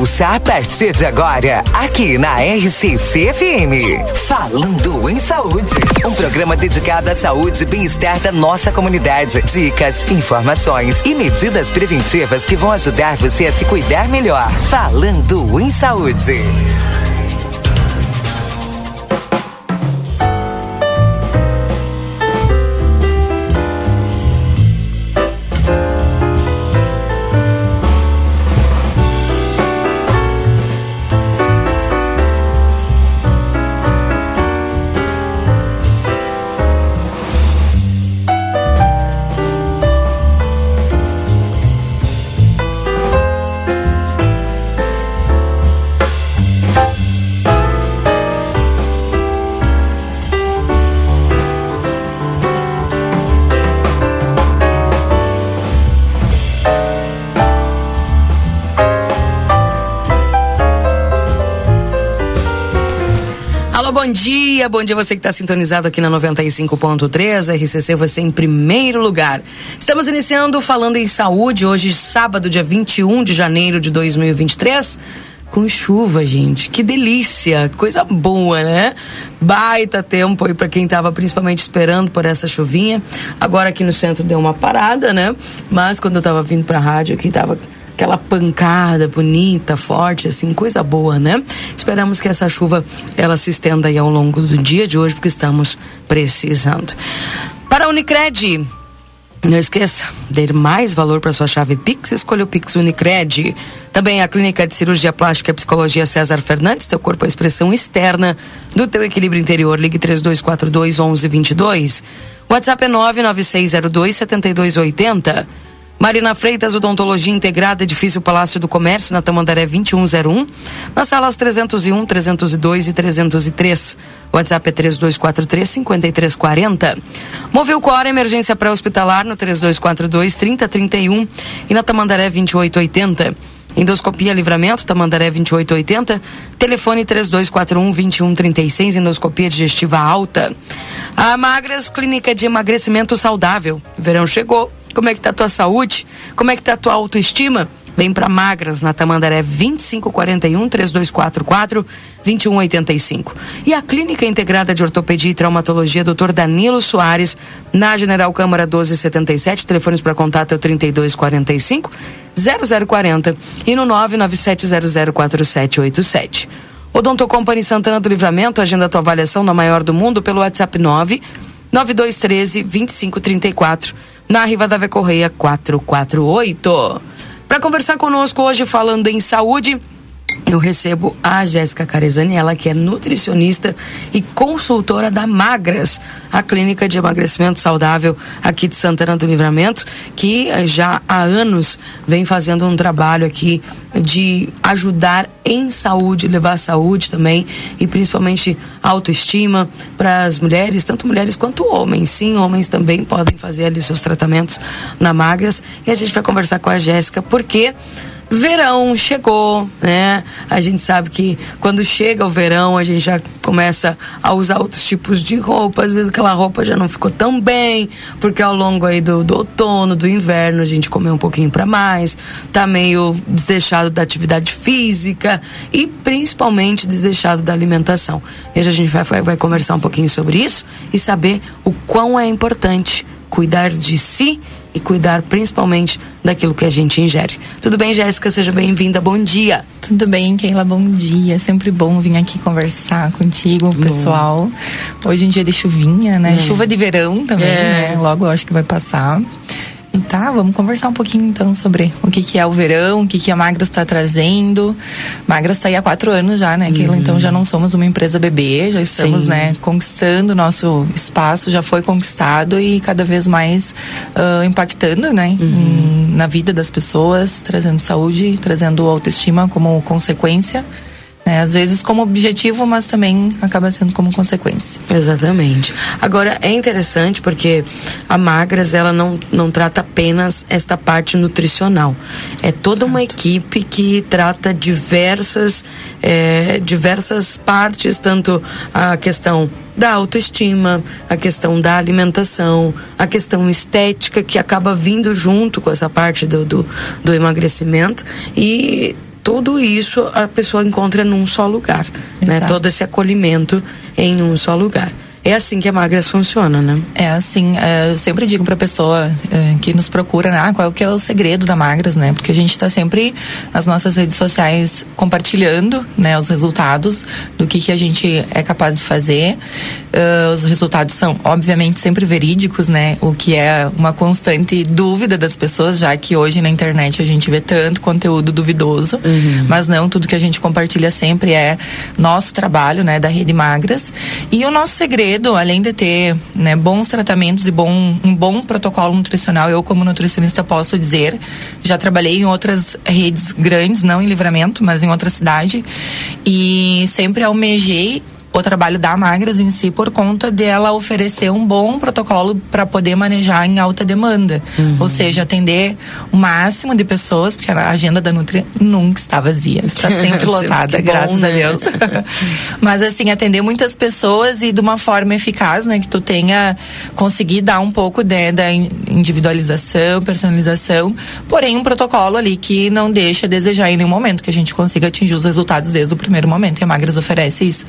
Ouça a partir de agora, aqui na RCC FM. Falando em Saúde. Um programa dedicado à saúde e bem-estar da nossa comunidade. Dicas, informações e medidas preventivas que vão ajudar você a se cuidar melhor. Falando em Saúde. Bom dia, bom dia você que está sintonizado aqui na 95.3, RCC, você em primeiro lugar. Estamos iniciando falando em saúde, hoje, sábado, dia 21 de janeiro de 2023 com chuva, gente. Que delícia, coisa boa, né? Baita tempo aí para quem tava principalmente esperando por essa chuvinha. Agora aqui no centro deu uma parada, né? Mas quando eu tava vindo pra rádio aqui tava aquela pancada bonita, forte, assim, coisa boa, né? Esperamos que essa chuva ela se estenda aí ao longo do dia de hoje, porque estamos precisando. Para a Unicred, não esqueça, dê mais valor para sua chave Pix, escolha o Pix Unicred. Também a Clínica de Cirurgia Plástica e Psicologia César Fernandes, teu corpo é a expressão externa do teu equilíbrio interior. Ligue 3242 1122. WhatsApp é 99602 7280. Marina Freitas, Odontologia Integrada, Edifício Palácio do Comércio, na Tamandaré 2101, nas salas 301, 302 e 303. WhatsApp é 3243 5340. Moveu Cora, emergência pré-hospitalar no 3242 3031 e na Tamandaré 2880. Endoscopia Livramento, Tamandaré 2880, telefone 3241 2136, endoscopia digestiva alta. A Magras, clínica de emagrecimento saudável. Verão chegou como é que tá a tua saúde? Como é que tá a tua autoestima? Vem para Magras, na Tamandaré 2541 3244 2185. E a Clínica Integrada de Ortopedia e Traumatologia Dr. Danilo Soares, na General Câmara 1277, telefones para contato é o 3245 0040 e no 997004787. Odonto Company Santana do Livramento, agenda tua avaliação na maior do mundo pelo WhatsApp 9 9213 2534 na Riva da Correia 448. Para conversar conosco hoje falando em saúde, eu recebo a Jéssica Carezani, ela que é nutricionista e consultora da Magras, a clínica de emagrecimento saudável aqui de Santana do Livramento, que eh, já há anos vem fazendo um trabalho aqui de ajudar em saúde, levar saúde também e principalmente autoestima para as mulheres, tanto mulheres quanto homens. Sim, homens também podem fazer ali seus tratamentos na Magras e a gente vai conversar com a Jéssica porque Verão chegou, né? A gente sabe que quando chega o verão, a gente já começa a usar outros tipos de roupa. Às vezes aquela roupa já não ficou tão bem, porque ao longo aí do, do outono, do inverno, a gente comeu um pouquinho para mais, tá meio desleixado da atividade física e principalmente desleixado da alimentação. Hoje a gente vai, vai, vai conversar um pouquinho sobre isso e saber o quão é importante cuidar de si e cuidar principalmente daquilo que a gente ingere. Tudo bem, Jéssica? Seja bem-vinda. Bom dia. Tudo bem, Keila? Bom dia. É sempre bom vir aqui conversar contigo, bom. pessoal. Hoje em dia de chuvinha, né? É. Chuva de verão também, é. né? Logo acho que vai passar. Tá, vamos conversar um pouquinho então sobre o que, que é o verão, o que, que a Magras está trazendo. Magras está aí há quatro anos já, né, Keila? Uhum. Então já não somos uma empresa bebê, já estamos, Sim. né, conquistando o nosso espaço, já foi conquistado e cada vez mais uh, impactando, né, uhum. em, na vida das pessoas, trazendo saúde, trazendo autoestima como consequência. Né? Às vezes como objetivo, mas também acaba sendo como consequência. Exatamente. Agora é interessante porque a Magras ela não, não trata apenas esta parte nutricional. É toda uma equipe que trata diversas é, diversas partes, tanto a questão da autoestima, a questão da alimentação, a questão estética que acaba vindo junto com essa parte do, do, do emagrecimento e tudo isso a pessoa encontra num só lugar, né? Todo esse acolhimento em um só lugar. É assim que a Magras funciona, né? É assim, é, eu sempre digo para a pessoa é, que nos procura, né, ah, qual que é o segredo da Magras, né? Porque a gente está sempre nas nossas redes sociais compartilhando, né, os resultados do que que a gente é capaz de fazer. Uh, os resultados são, obviamente, sempre verídicos, né? O que é uma constante dúvida das pessoas, já que hoje na internet a gente vê tanto conteúdo duvidoso, uhum. mas não tudo que a gente compartilha sempre é nosso trabalho, né, da Rede Magras. E o nosso segredo além de ter né, bons tratamentos e bom, um bom protocolo nutricional, eu como nutricionista posso dizer, já trabalhei em outras redes grandes, não em livramento, mas em outra cidade, e sempre almejei o trabalho da Magras em si por conta dela oferecer um bom protocolo para poder manejar em alta demanda. Uhum. Ou seja, atender o máximo de pessoas, porque a agenda da Nutri nunca está vazia, está sempre lotada, bom, graças né? a Deus. Mas assim, atender muitas pessoas e de uma forma eficaz, né, que tu tenha conseguir dar um pouco de, da individualização, personalização, porém um protocolo ali que não deixa a desejar em nenhum momento, que a gente consiga atingir os resultados desde o primeiro momento. E a Magras oferece isso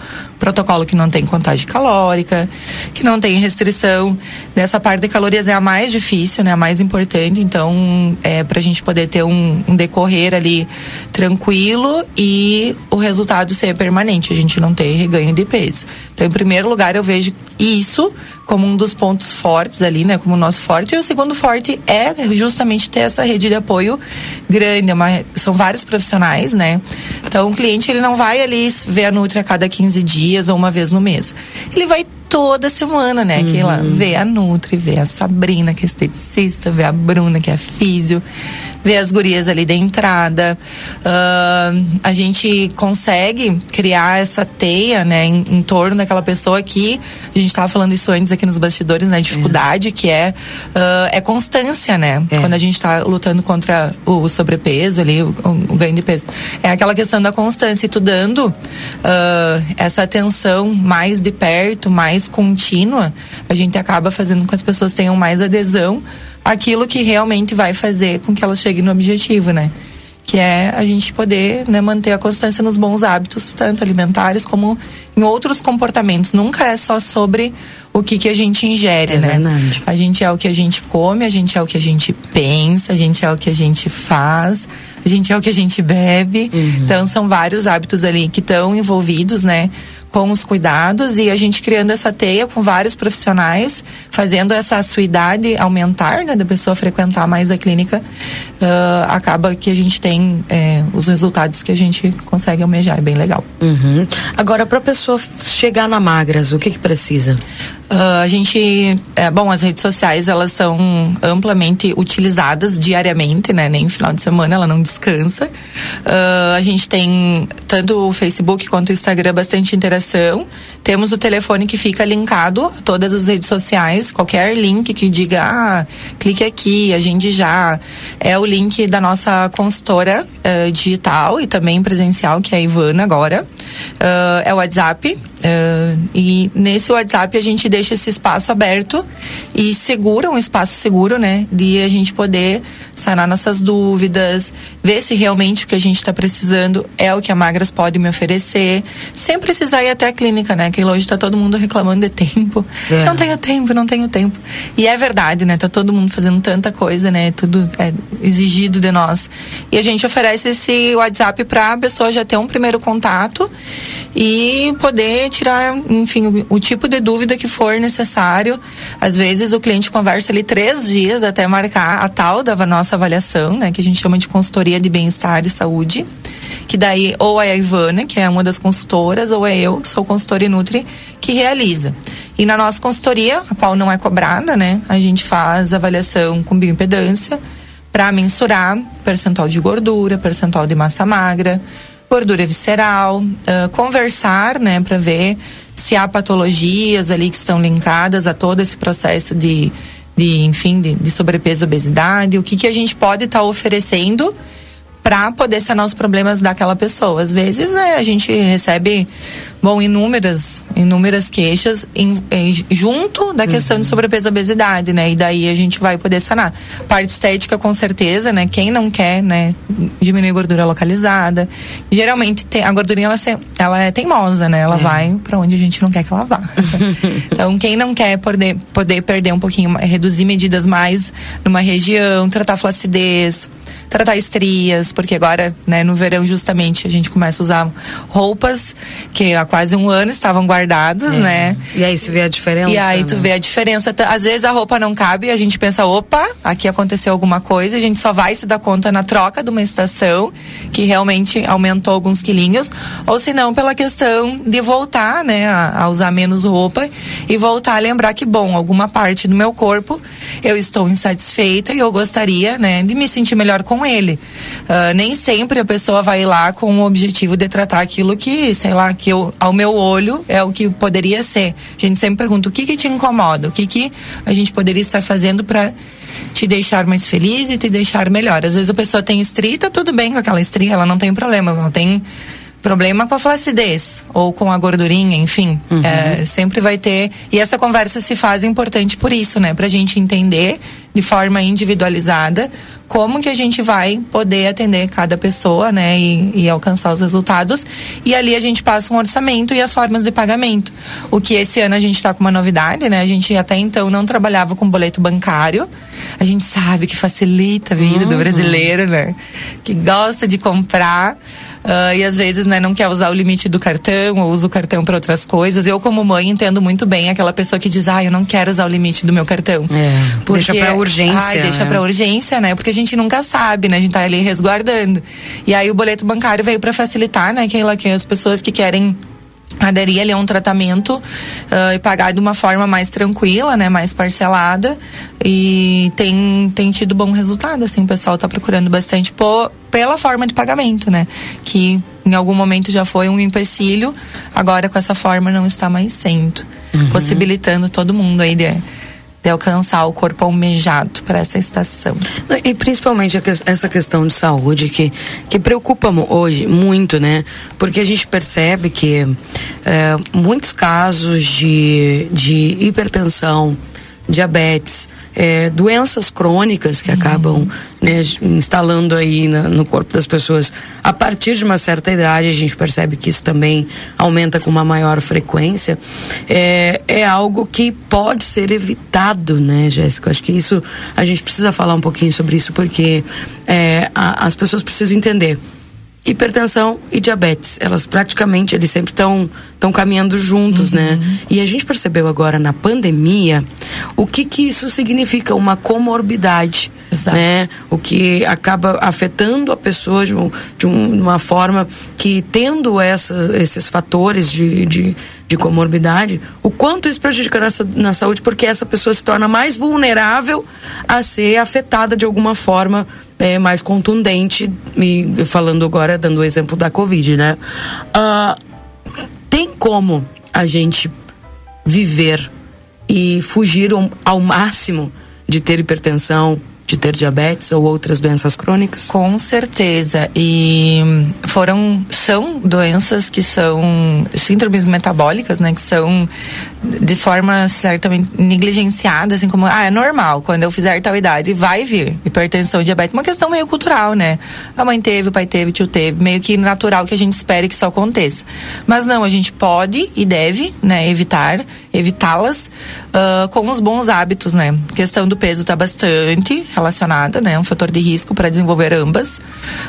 protocolo que não tem contagem calórica, que não tem restrição. Nessa parte de calorias é a mais difícil, né? A mais importante. Então, é para a gente poder ter um, um, decorrer ali tranquilo e o resultado ser permanente. A gente não ter reganho de peso. Então, em primeiro lugar, eu vejo isso como um dos pontos fortes ali, né? Como o nosso forte. E o segundo forte é justamente ter essa rede de apoio grande. É uma, são vários profissionais, né? Então o cliente ele não vai ali ver a Nutri a cada 15 dias ou uma vez no mês. Ele vai toda semana, né? Uhum. Que lá vê a Nutri, vê a Sabrina, que é esteticista, vê a Bruna, que é físio ver as gurias ali da entrada. Uh, a gente consegue criar essa teia, né, em, em, torno daquela pessoa que a gente estava falando isso antes aqui nos bastidores, né, dificuldade é. que é uh, é constância, né? É. Quando a gente está lutando contra o, o sobrepeso ali, o, o, ganho de peso, é aquela questão da constância e tu dando uh, essa atenção mais de perto, mais contínua, a gente acaba fazendo com que as pessoas tenham mais adesão aquilo que realmente vai fazer com que ela chegue no objetivo, né? Que é a gente poder né, manter a constância nos bons hábitos, tanto alimentares como em outros comportamentos. Nunca é só sobre o que, que a gente ingere, é né? Verdade. A gente é o que a gente come, a gente é o que a gente pensa, a gente é o que a gente faz, a gente é o que a gente bebe. Uhum. Então são vários hábitos ali que estão envolvidos, né? Com os cuidados e a gente criando essa teia com vários profissionais, fazendo essa idade aumentar, né, da pessoa frequentar mais a clínica, uh, acaba que a gente tem é, os resultados que a gente consegue almejar, é bem legal. Uhum. Agora, para a pessoa chegar na Magras, o que que precisa? Uh, a gente, é, bom, as redes sociais elas são amplamente utilizadas diariamente, né? Nem final de semana ela não descansa. Uh, a gente tem tanto o Facebook quanto o Instagram bastante interação. Temos o telefone que fica linkado a todas as redes sociais. Qualquer link que diga, ah, clique aqui, agende já. É o link da nossa consultora uh, digital e também presencial, que é a Ivana agora. é o WhatsApp. e nesse WhatsApp a gente deixa esse espaço aberto e segura, um espaço seguro, né? De a gente poder sanar nossas dúvidas, ver se realmente o que a gente está precisando é o que a Magras pode me oferecer, sem precisar ir até a clínica, né? Que hoje está todo mundo reclamando de tempo. É. Não tenho tempo, não tenho tempo. E é verdade, né? Tá todo mundo fazendo tanta coisa, né? Tudo é exigido de nós. E a gente oferece esse WhatsApp para a pessoa já ter um primeiro contato e poder tirar, enfim, o, o, tipo de dúvida que for necessário. Às vezes o cliente conversa ali três dias até marcar a tal da nossa avaliação, né, que a gente chama de consultoria de bem-estar e saúde. Que daí ou é a Ivana, que é uma das consultoras, ou é eu, que sou consultora Nutri, que realiza. E na nossa consultoria, a qual não é cobrada, né, a gente faz avaliação com bioimpedância para mensurar percentual de gordura, percentual de massa magra, gordura visceral, uh, conversar, né, para ver se há patologias ali que estão linkadas a todo esse processo de, de enfim, de, de sobrepeso obesidade, o que, que a gente pode estar tá oferecendo para poder sanar os problemas daquela pessoa. Às vezes, né, a gente recebe, bom, inúmeras, inúmeras queixas em, em, junto da questão uhum. de sobrepeso e obesidade, né? E daí a gente vai poder sanar. Parte estética, com certeza, né? Quem não quer, né, diminuir gordura localizada. Geralmente, tem, a gordurinha, ela, ela é teimosa, né? Ela é. vai para onde a gente não quer que ela vá. então, quem não quer poder, poder perder um pouquinho, reduzir medidas mais numa região, tratar flacidez, tratar estrias, porque agora, né, no verão justamente a gente começa a usar roupas que há quase um ano estavam guardadas, é. né? E aí você vê a diferença. E aí tu né? vê a diferença. Às vezes a roupa não cabe e a gente pensa, opa, aqui aconteceu alguma coisa, a gente só vai se dar conta na troca de uma estação que realmente aumentou alguns quilinhos, ou se não pela questão de voltar, né, a, a usar menos roupa e voltar a lembrar que bom, alguma parte do meu corpo eu estou insatisfeita e eu gostaria, né, de me sentir melhor com ele. Uh, nem sempre a pessoa vai lá com o objetivo de tratar aquilo que, sei lá, que eu, ao meu olho é o que poderia ser. A gente sempre pergunta o que que te incomoda, o que que a gente poderia estar fazendo para te deixar mais feliz e te deixar melhor. Às vezes a pessoa tem estria, tá tudo bem com aquela estria, ela não tem problema, ela tem problema com a flacidez ou com a gordurinha, enfim, uhum. é, sempre vai ter. E essa conversa se faz importante por isso, né? Pra gente entender de forma individualizada como que a gente vai poder atender cada pessoa, né, e, e, alcançar os resultados. E ali a gente passa um orçamento e as formas de pagamento. O que esse ano a gente está com uma novidade, né? A gente até então não trabalhava com boleto bancário. A gente sabe que facilita a vida uhum. do brasileiro, né? Que gosta de comprar. Uh, e às vezes né, não quer usar o limite do cartão ou usa o cartão para outras coisas. Eu, como mãe, entendo muito bem aquela pessoa que diz: Ah, eu não quero usar o limite do meu cartão. É, porque, deixa para urgência. Ai, deixa né? para urgência, né? Porque a gente nunca sabe, né? A gente tá ali resguardando. E aí o boleto bancário veio para facilitar, né? Que, que as pessoas que querem aderir ali a um tratamento uh, e pagar de uma forma mais tranquila, né, mais parcelada e tem, tem tido bom resultado, assim, o pessoal está procurando bastante por, pela forma de pagamento, né, que em algum momento já foi um empecilho, agora com essa forma não está mais sendo, uhum. possibilitando todo mundo aí de de alcançar o corpo almejado para essa estação. E principalmente essa questão de saúde que, que preocupa hoje muito, né? Porque a gente percebe que é, muitos casos de, de hipertensão, diabetes, é, doenças crônicas que uhum. acabam né, instalando aí na, no corpo das pessoas a partir de uma certa idade, a gente percebe que isso também aumenta com uma maior frequência, é, é algo que pode ser evitado, né, Jéssica? Acho que isso a gente precisa falar um pouquinho sobre isso porque é, a, as pessoas precisam entender hipertensão e diabetes. Elas praticamente, eles sempre estão estão caminhando juntos, né? uhum. né? E a gente percebeu agora na pandemia o que que isso significa uma comorbidade, Exato. né? O que acaba afetando a pessoa de, um, de uma forma que tendo essas, esses fatores de, de, de comorbidade, o quanto isso prejudica na, saúde, porque essa pessoa se torna mais vulnerável a ser afetada de alguma forma é, mais contundente, e falando agora, dando o exemplo da Covid, né? Uh, tem como a gente viver e fugir ao máximo de ter hipertensão, de ter diabetes ou outras doenças crônicas? Com certeza. E foram são doenças que são síndromes metabólicas, né, que são de forma certamente negligenciada, assim como ah, é normal, quando eu fizer tal idade vai vir hipertensão, diabetes, uma questão meio cultural, né? A mãe teve, o pai teve, o tio teve, meio que natural que a gente espere que isso aconteça. Mas não, a gente pode e deve, né, evitar, evitá-las uh, com os bons hábitos, né? A questão do peso está bastante relacionada, né? Um fator de risco para desenvolver ambas.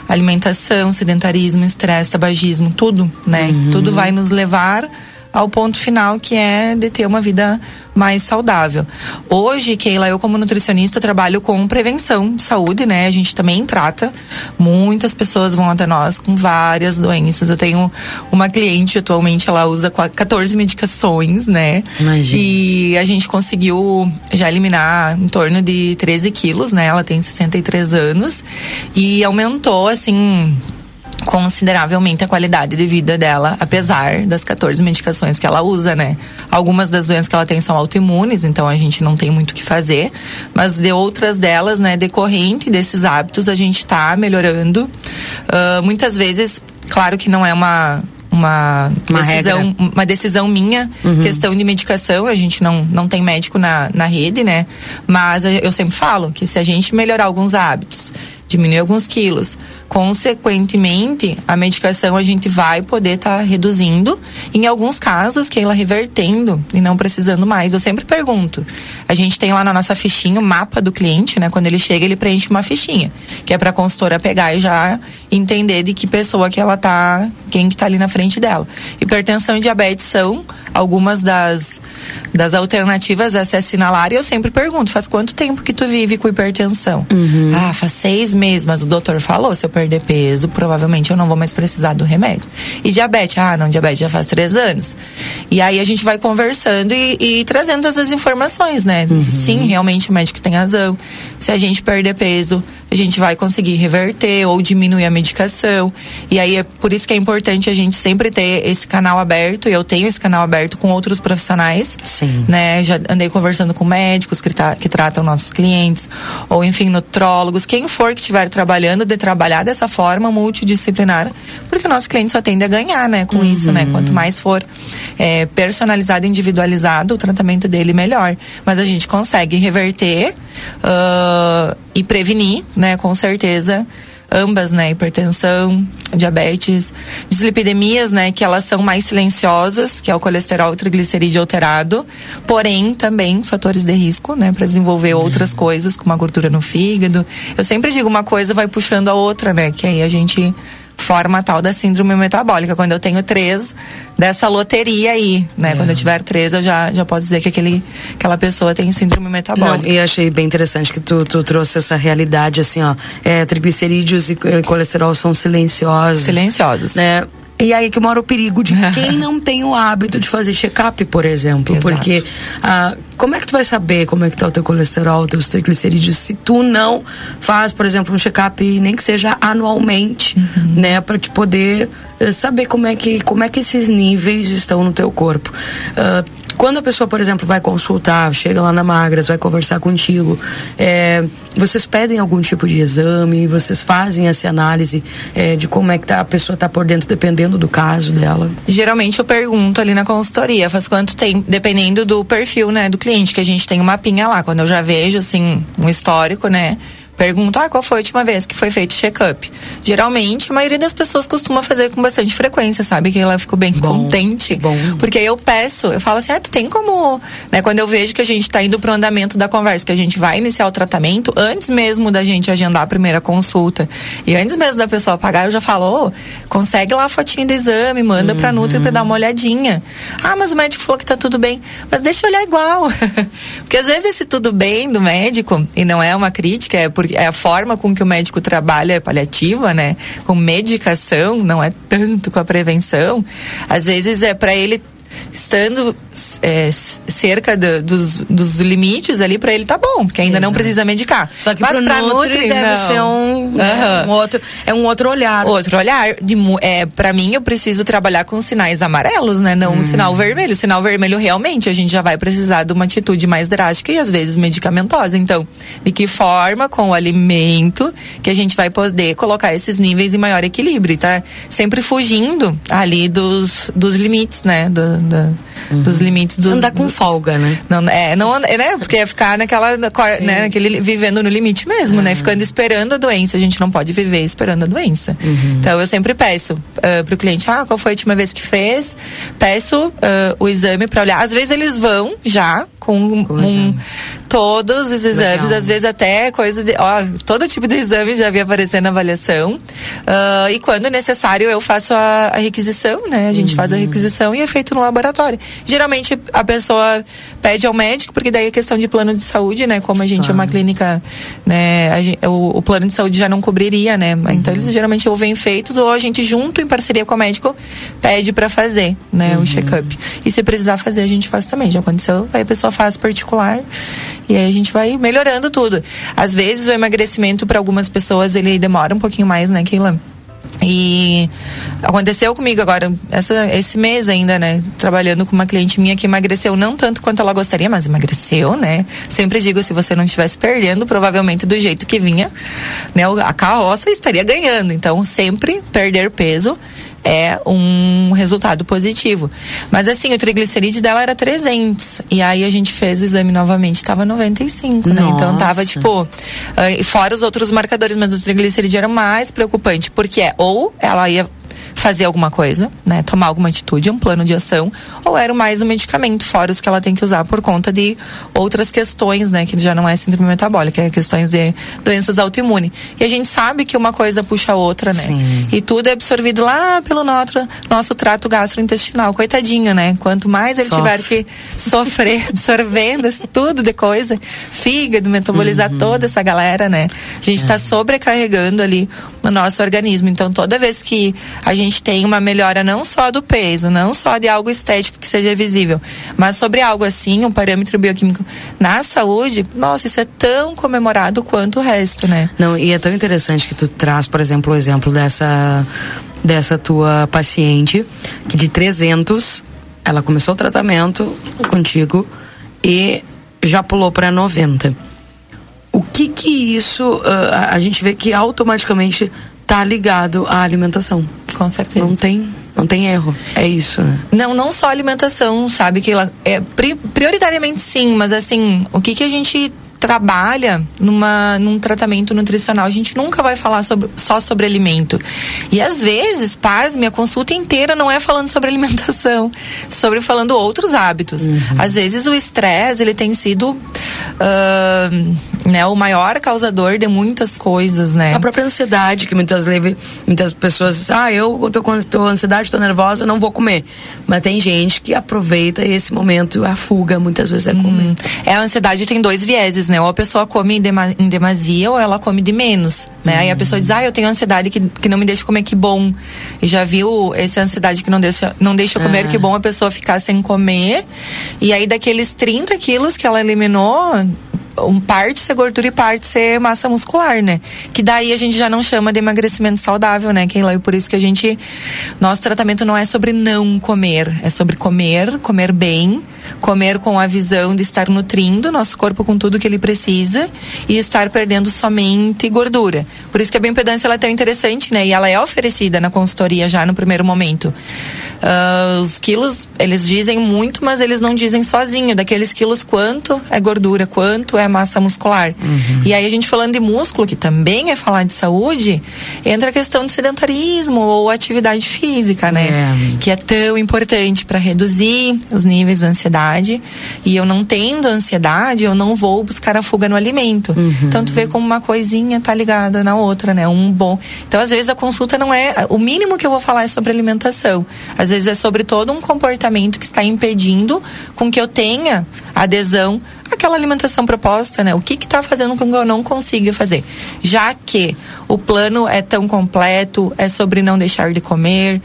Alimentação, sedentarismo, estresse, tabagismo, tudo, né? Uhum. Tudo vai nos levar ao ponto final que é de ter uma vida mais saudável. Hoje, Keila, eu como nutricionista trabalho com prevenção de saúde, né? A gente também trata. Muitas pessoas vão até nós com várias doenças. Eu tenho uma cliente atualmente, ela usa 14 medicações, né? Imagina. E a gente conseguiu já eliminar em torno de 13 quilos, né? Ela tem 63 anos e aumentou, assim, consideravelmente a qualidade de vida dela, apesar das 14 medicações que ela usa, né? Algumas das doenças que ela tem são autoimunes, então a gente não tem muito o que fazer, mas de outras delas, né, decorrente desses hábitos, a gente está melhorando. Uh, muitas vezes, claro que não é uma uma, uma decisão, regra. uma decisão minha, uhum. questão de medicação, a gente não, não tem médico na, na rede, né? Mas eu sempre falo que se a gente melhorar alguns hábitos, diminuir alguns quilos. Consequentemente, a medicação a gente vai poder estar tá reduzindo, em alguns casos, que ela revertendo e não precisando mais. Eu sempre pergunto. A gente tem lá na nossa fichinha o mapa do cliente, né? Quando ele chega, ele preenche uma fichinha, que é para a consultora pegar e já entender de que pessoa que ela tá, quem que tá ali na frente dela. Hipertensão e diabetes são algumas das, das alternativas a se assinalar e eu sempre pergunto, faz quanto tempo que tu vive com hipertensão? Uhum. Ah, faz seis meses, mas o doutor falou, se eu perder peso, provavelmente eu não vou mais precisar do remédio. E diabetes? Ah, não, diabetes já faz três anos. E aí a gente vai conversando e, e trazendo essas informações, né? Uhum. Sim, realmente o médico tem razão. Se a gente perder peso, a gente vai conseguir reverter ou diminuir a medicação. E aí é por isso que é importante a gente sempre ter esse canal aberto. E eu tenho esse canal aberto com outros profissionais. Sim. Né? Já andei conversando com médicos que, tra que tratam nossos clientes, ou enfim, nutrólogos, quem for que estiver trabalhando, de trabalhar dessa forma multidisciplinar, porque o nosso cliente só tende a ganhar, né, com uhum. isso, né? Quanto mais for é, personalizado, individualizado, o tratamento dele melhor. Mas a gente consegue reverter uh, e prevenir, né, com certeza, ambas, né, hipertensão, diabetes, dislipidemias, né, que elas são mais silenciosas, que é o colesterol e triglicerídeo alterado, porém também fatores de risco, né, para desenvolver outras coisas, como a gordura no fígado. Eu sempre digo uma coisa vai puxando a outra, né, que aí a gente forma tal da síndrome metabólica. Quando eu tenho três dessa loteria aí, né? É. Quando eu tiver três, eu já, já posso dizer que aquele, aquela pessoa tem síndrome metabólica. Não, e achei bem interessante que tu, tu trouxe essa realidade, assim, ó. É, triglicerídeos e colesterol são silenciosos. Silenciosos. Né? E aí que mora o perigo de quem não tem o hábito de fazer check-up, por exemplo. Exato. Porque ah, como é que tu vai saber como é que tá o teu colesterol, teus triglicerídeos, se tu não faz, por exemplo, um check-up, nem que seja anualmente, uhum. né? para te poder uh, saber como é, que, como é que esses níveis estão no teu corpo. Uh, quando a pessoa, por exemplo, vai consultar, chega lá na Magras, vai conversar contigo, é, vocês pedem algum tipo de exame, vocês fazem essa análise é, de como é que tá, a pessoa está por dentro, dependendo do caso dela? Geralmente eu pergunto ali na consultoria, faz quanto tempo, dependendo do perfil, né, do cliente, que a gente tem uma pinha lá. Quando eu já vejo, assim, um histórico, né, pergunto, ah, qual foi a última vez que foi feito check-up? Geralmente, a maioria das pessoas costuma fazer com bastante frequência, sabe? Que ela ficou bem bom, contente. Bom. Porque eu peço, eu falo assim, ah, tu tem como. Né, quando eu vejo que a gente está indo pro andamento da conversa, que a gente vai iniciar o tratamento, antes mesmo da gente agendar a primeira consulta, e antes mesmo da pessoa pagar, eu já falo, oh, consegue lá a fotinha do exame, manda uhum. pra Nutri pra dar uma olhadinha. Ah, mas o médico falou que tá tudo bem. Mas deixa eu olhar igual. porque às vezes esse tudo bem do médico, e não é uma crítica, é porque é a forma com que o médico trabalha é paliativa, né? Com medicação, não é tanto com a prevenção. Às vezes é para ele estando é, cerca do, dos, dos limites ali, para ele tá bom, porque ainda Exato. não precisa medicar. Só que Mas pra Nutri, Nutri deve não. ser um, né, um, outro, é um outro olhar. Outro olhar. De, é, para mim, eu preciso trabalhar com sinais amarelos, né? Não hum. um sinal vermelho. O sinal vermelho, realmente, a gente já vai precisar de uma atitude mais drástica e às vezes medicamentosa. Então, de que forma, com o alimento, que a gente vai poder colocar esses níveis em maior equilíbrio, tá? Sempre fugindo ali dos, dos limites, né? Do, do uhum. dos limites dos. Andar com dos, folga, né? Não, é, não, é, né? Porque é ficar naquela, né, naquele, vivendo no limite mesmo, uhum. né? Ficando esperando a doença. A gente não pode viver esperando a doença. Uhum. Então eu sempre peço uh, pro cliente, ah, qual foi a última vez que fez? Peço uh, o exame para olhar. Às vezes eles vão já com, com todos os exames, Legal. às vezes até coisa de. Ó, todo tipo de exame já vi aparecer na avaliação. Uh, e quando necessário, eu faço a, a requisição, né? A gente uhum. faz a requisição e é feito no laboratório. Geralmente a pessoa pede ao médico, porque daí é questão de plano de saúde, né? Como a gente ah. é uma clínica, né? Gente, o, o, plano de saúde já não cobriria, né? Uhum. Então eles geralmente ou vêm feitos ou a gente junto em parceria com o médico pede para fazer, né? Uhum. O check-up. E se precisar fazer, a gente faz também. Já aconteceu, aí a pessoa faz particular e aí a gente vai melhorando tudo. Às vezes o emagrecimento para algumas pessoas ele demora um pouquinho mais, né, Keila? E aconteceu comigo agora, essa, esse mês ainda, né? Trabalhando com uma cliente minha que emagreceu não tanto quanto ela gostaria, mas emagreceu, né? Sempre digo, se você não estivesse perdendo, provavelmente do jeito que vinha, né? A carroça estaria ganhando. Então, sempre perder peso é um resultado positivo. Mas assim, o triglicerídeo dela era 300. E aí a gente fez o exame novamente, estava 95, né? Nossa. Então tava tipo, uh, fora os outros marcadores, mas o triglicerídeo era mais preocupante, porque é ou ela ia fazer alguma coisa, né? Tomar alguma atitude, um plano de ação, ou era mais um medicamento, fora os que ela tem que usar por conta de outras questões, né? Que já não é síndrome metabólica, é questões de doenças autoimunes. E a gente sabe que uma coisa puxa a outra, né? Sim. E tudo é absorvido lá pelo nosso, nosso trato gastrointestinal. Coitadinho, né? Quanto mais ele Sofre. tiver que sofrer absorvendo tudo de coisa, fígado, metabolizar uhum. toda essa galera, né? A gente está é. sobrecarregando ali no nosso organismo. Então, toda vez que a gente gente tem uma melhora não só do peso, não só de algo estético que seja visível, mas sobre algo assim, um parâmetro bioquímico na saúde, nossa, isso é tão comemorado quanto o resto, né? Não, e é tão interessante que tu traz, por exemplo, o exemplo dessa dessa tua paciente que de 300 ela começou o tratamento contigo e já pulou para 90. O que que isso uh, a gente vê que automaticamente tá ligado à alimentação. Com certeza. Não tem não tem erro. É isso, né? Não, não só alimentação, sabe? Que ela, é, prioritariamente sim, mas assim, o que, que a gente trabalha numa, num tratamento nutricional, a gente nunca vai falar sobre, só sobre alimento. E às vezes, paz, minha consulta inteira não é falando sobre alimentação, sobre falando outros hábitos. Uhum. Às vezes o estresse, ele tem sido uh, né, o maior causador de muitas coisas, né? A própria ansiedade, que muitas vezes muitas pessoas dizem, ah, eu tô com tô ansiedade, tô nervosa, não vou comer. Mas tem gente que aproveita esse momento, a fuga muitas vezes é comer. Uhum. É, a ansiedade tem dois vieses, né? Ou a pessoa come em demasia ou ela come de menos, né? Uhum. Aí a pessoa diz, ah, eu tenho ansiedade que, que não me deixa comer, que bom. E já viu essa ansiedade que não deixa, não deixa comer, que bom a pessoa ficar sem comer. E aí daqueles 30 quilos que ela eliminou, um parte ser gordura e parte ser massa muscular, né? Que daí a gente já não chama de emagrecimento saudável, né, Keila? E por isso que a gente. Nosso tratamento não é sobre não comer, é sobre comer, comer bem, comer com a visão de estar nutrindo nosso corpo com tudo que ele precisa e estar perdendo somente gordura. Por isso que a bioimpedância ela é tão interessante, né? E ela é oferecida na consultoria já no primeiro momento. Uh, os quilos, eles dizem muito, mas eles não dizem sozinho. Daqueles quilos, quanto é gordura, quanto é massa muscular. Uhum. E aí a gente falando de músculo, que também é falar de saúde, entra a questão do sedentarismo ou atividade física, né? É. Que é tão importante para reduzir os níveis de ansiedade. E eu não tendo ansiedade, eu não vou buscar a fuga no alimento. Uhum. Então tu vê como uma coisinha tá ligada na outra, né? Um bom. Então às vezes a consulta não é. O mínimo que eu vou falar é sobre alimentação. Às vezes é sobre todo um comportamento que está impedindo com que eu tenha adesão àquela alimentação proposta, né? O que está fazendo com que eu não consiga fazer? Já que o plano é tão completo, é sobre não deixar de comer,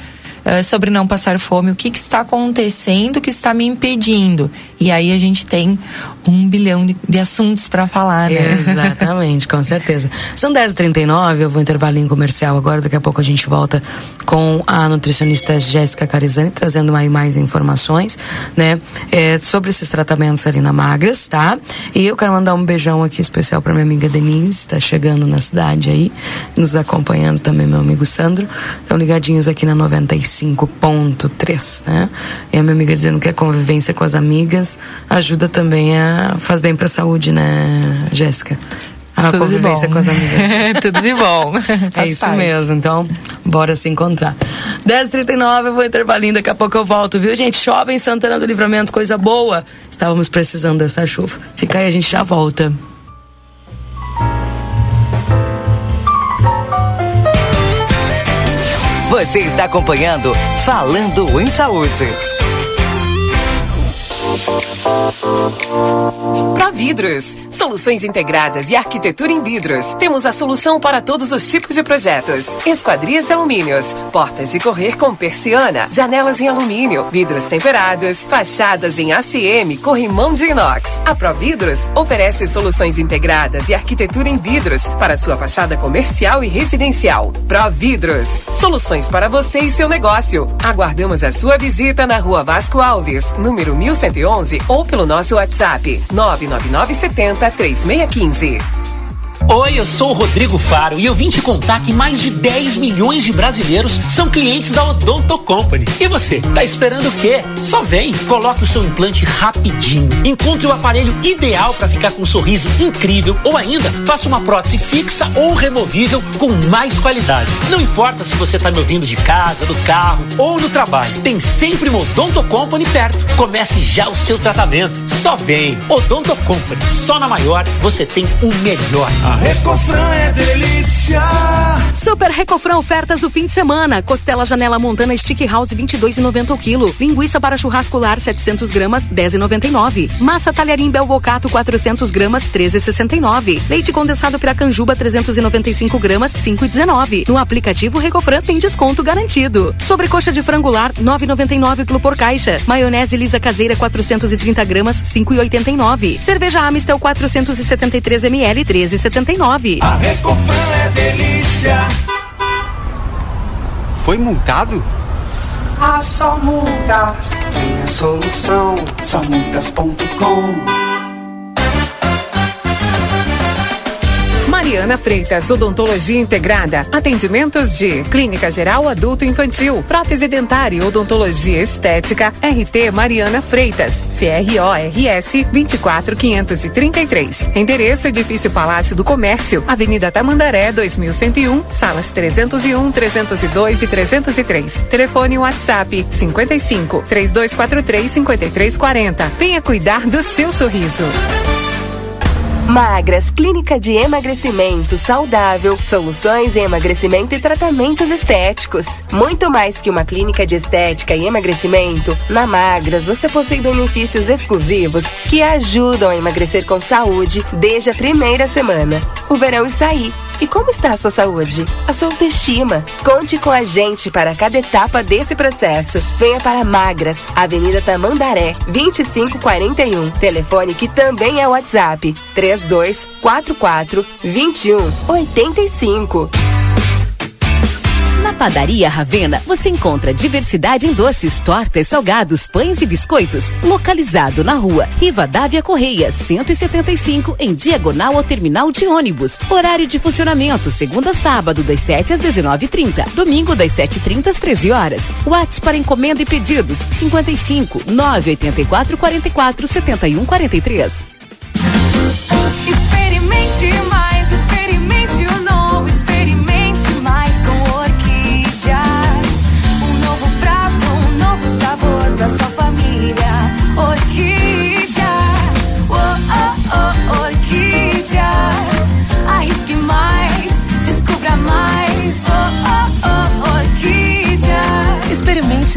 é sobre não passar fome, o que, que está acontecendo que está me impedindo? E aí a gente tem um bilhão de, de assuntos para falar, né? Exatamente, com certeza. São 10h39, eu vou intervalinho comercial agora, daqui a pouco a gente volta com a nutricionista Jéssica Carizani, trazendo aí mais informações, né? É, sobre esses tratamentos ali na Magras, tá? E eu quero mandar um beijão aqui especial para minha amiga Denise, tá chegando na cidade aí, nos acompanhando também meu amigo Sandro. Estão ligadinhos aqui na 95.3, né? E a minha amiga dizendo que a convivência com as amigas ajuda também a faz bem pra saúde, né, Jéssica? A Tudo convivência com as amigas. Tudo de bom. é isso parte. mesmo. Então, bora se encontrar. 10h39, eu vou intervalinho, daqui a pouco eu volto, viu, gente? Chove em Santana do Livramento, coisa boa. Estávamos precisando dessa chuva. Fica aí, a gente já volta. Você está acompanhando Falando em Saúde. Providros, soluções integradas e arquitetura em vidros. Temos a solução para todos os tipos de projetos. Esquadrias de alumínios, portas de correr com persiana, janelas em alumínio, vidros temperados, fachadas em ACM, corrimão de inox. A Providros oferece soluções integradas e arquitetura em vidros para sua fachada comercial e residencial. Providros, soluções para você e seu negócio. Aguardamos a sua visita na Rua Vasco Alves, número 1111 ou pelo nosso WhatsApp 99970 3615. Oi, eu sou o Rodrigo Faro e eu vim te contar que mais de 10 milhões de brasileiros são clientes da Odonto Company. E você, tá esperando o quê? Só vem, coloque o seu implante rapidinho. Encontre o aparelho ideal para ficar com um sorriso incrível ou ainda faça uma prótese fixa ou removível com mais qualidade. Não importa se você tá me ouvindo de casa, do carro ou no trabalho. Tem sempre uma Odonto Company perto. Comece já o seu tratamento. Só vem. Odonto Company. Só na maior você tem o melhor. A Recofran é delícia. Super Recofran ofertas do fim de semana. Costela Janela Montana Stick House 22,90 o quilo. Linguiça para churrascular 700 gramas 10,99. Massa talharim Belbocato 400 gramas 13,69. Leite condensado Piracanjuba 395 gramas 5,19. No aplicativo Recofran tem desconto garantido. Sobrecoxa de frangular 9,99 quilo por caixa. Maionese lisa caseira 430 gramas 5,89. Cerveja Amistel 473 ml 13,79. A Recofran é delícia. Foi multado? Ah, só multas tem a solução. Só multas.com. Mariana Freitas, Odontologia Integrada. Atendimentos de Clínica Geral Adulto Infantil, Prótese Dentária e Odontologia Estética, RT Mariana Freitas, CRORS 24533. Endereço Edifício Palácio do Comércio, Avenida Tamandaré 2101, salas 301, 302 e 303. Telefone WhatsApp 55 3243 5340. Venha cuidar do seu sorriso. Magras, clínica de emagrecimento saudável, soluções em emagrecimento e tratamentos estéticos. Muito mais que uma clínica de estética e emagrecimento, na Magras você possui benefícios exclusivos que ajudam a emagrecer com saúde desde a primeira semana. O verão está aí. E como está a sua saúde? A sua autoestima? Conte com a gente para cada etapa desse processo. Venha para Magras, Avenida Tamandaré, 2541. Telefone que também é WhatsApp, 3244 2185. Na Padaria Ravena, você encontra diversidade em doces, tortas, salgados, pães e biscoitos. Localizado na rua Rivadavia Correia, 175, em diagonal ao terminal de ônibus. Horário de funcionamento, segunda a sábado, das 7 às 19h30. Domingo, das 7h30 às 13 horas. WhatsApp para encomenda e pedidos, 55 984 44 71 43. Experimente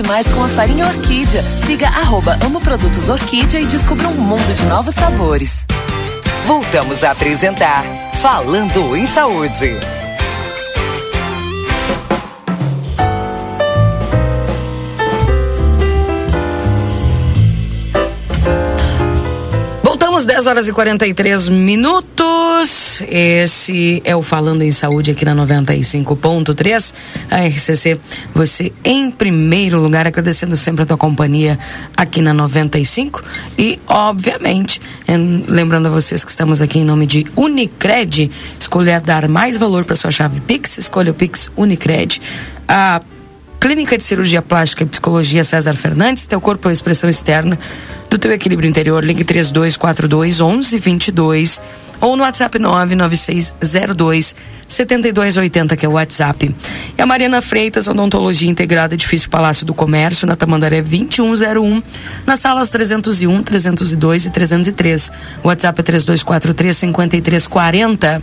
Mais com a farinha Orquídea. Siga arroba Amo Produtos Orquídea e descubra um mundo de novos sabores. Voltamos a apresentar Falando em Saúde. 10 horas e 43 minutos. Esse é o Falando em Saúde aqui na 95.3. A RCC, você em primeiro lugar, agradecendo sempre a tua companhia aqui na 95. E, obviamente, em- lembrando a vocês que estamos aqui em nome de Unicred. Escolha dar mais valor para sua chave Pix, escolha o Pix Unicred. A Clínica de Cirurgia Plástica e Psicologia César Fernandes, teu corpo é expressão externa do teu equilíbrio interior. Ligue 3242 1122 ou no WhatsApp 99602 7280, que é o WhatsApp. E a Mariana Freitas, Odontologia Integrada, Edifício Palácio do Comércio, na Tamandaré 2101, nas salas 301, 302 e 303. O WhatsApp é 3243 5340.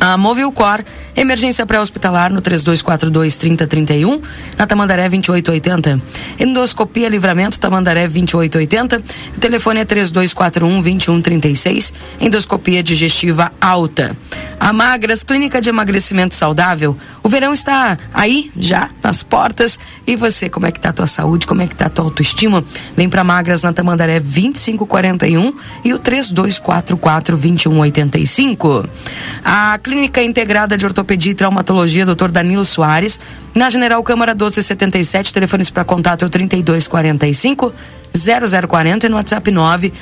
A Movilcor Emergência pré-hospitalar no 3242-3031, na Tamandaré 2880. Endoscopia Livramento, Tamandaré 2880. O telefone é 3241-2136. Endoscopia digestiva alta. A Magras, Clínica de Emagrecimento Saudável. O verão está aí, já, nas portas. E você, como é que tá a tua saúde? Como é que tá a tua autoestima? Vem pra Magras na Tamandaré 2541 e o 3244-2185. A Clínica Integrada de Ortopedia e Traumatologia, Dr. Danilo Soares, na General Câmara 1277, telefones para contato é o 3245 0040 e no WhatsApp 9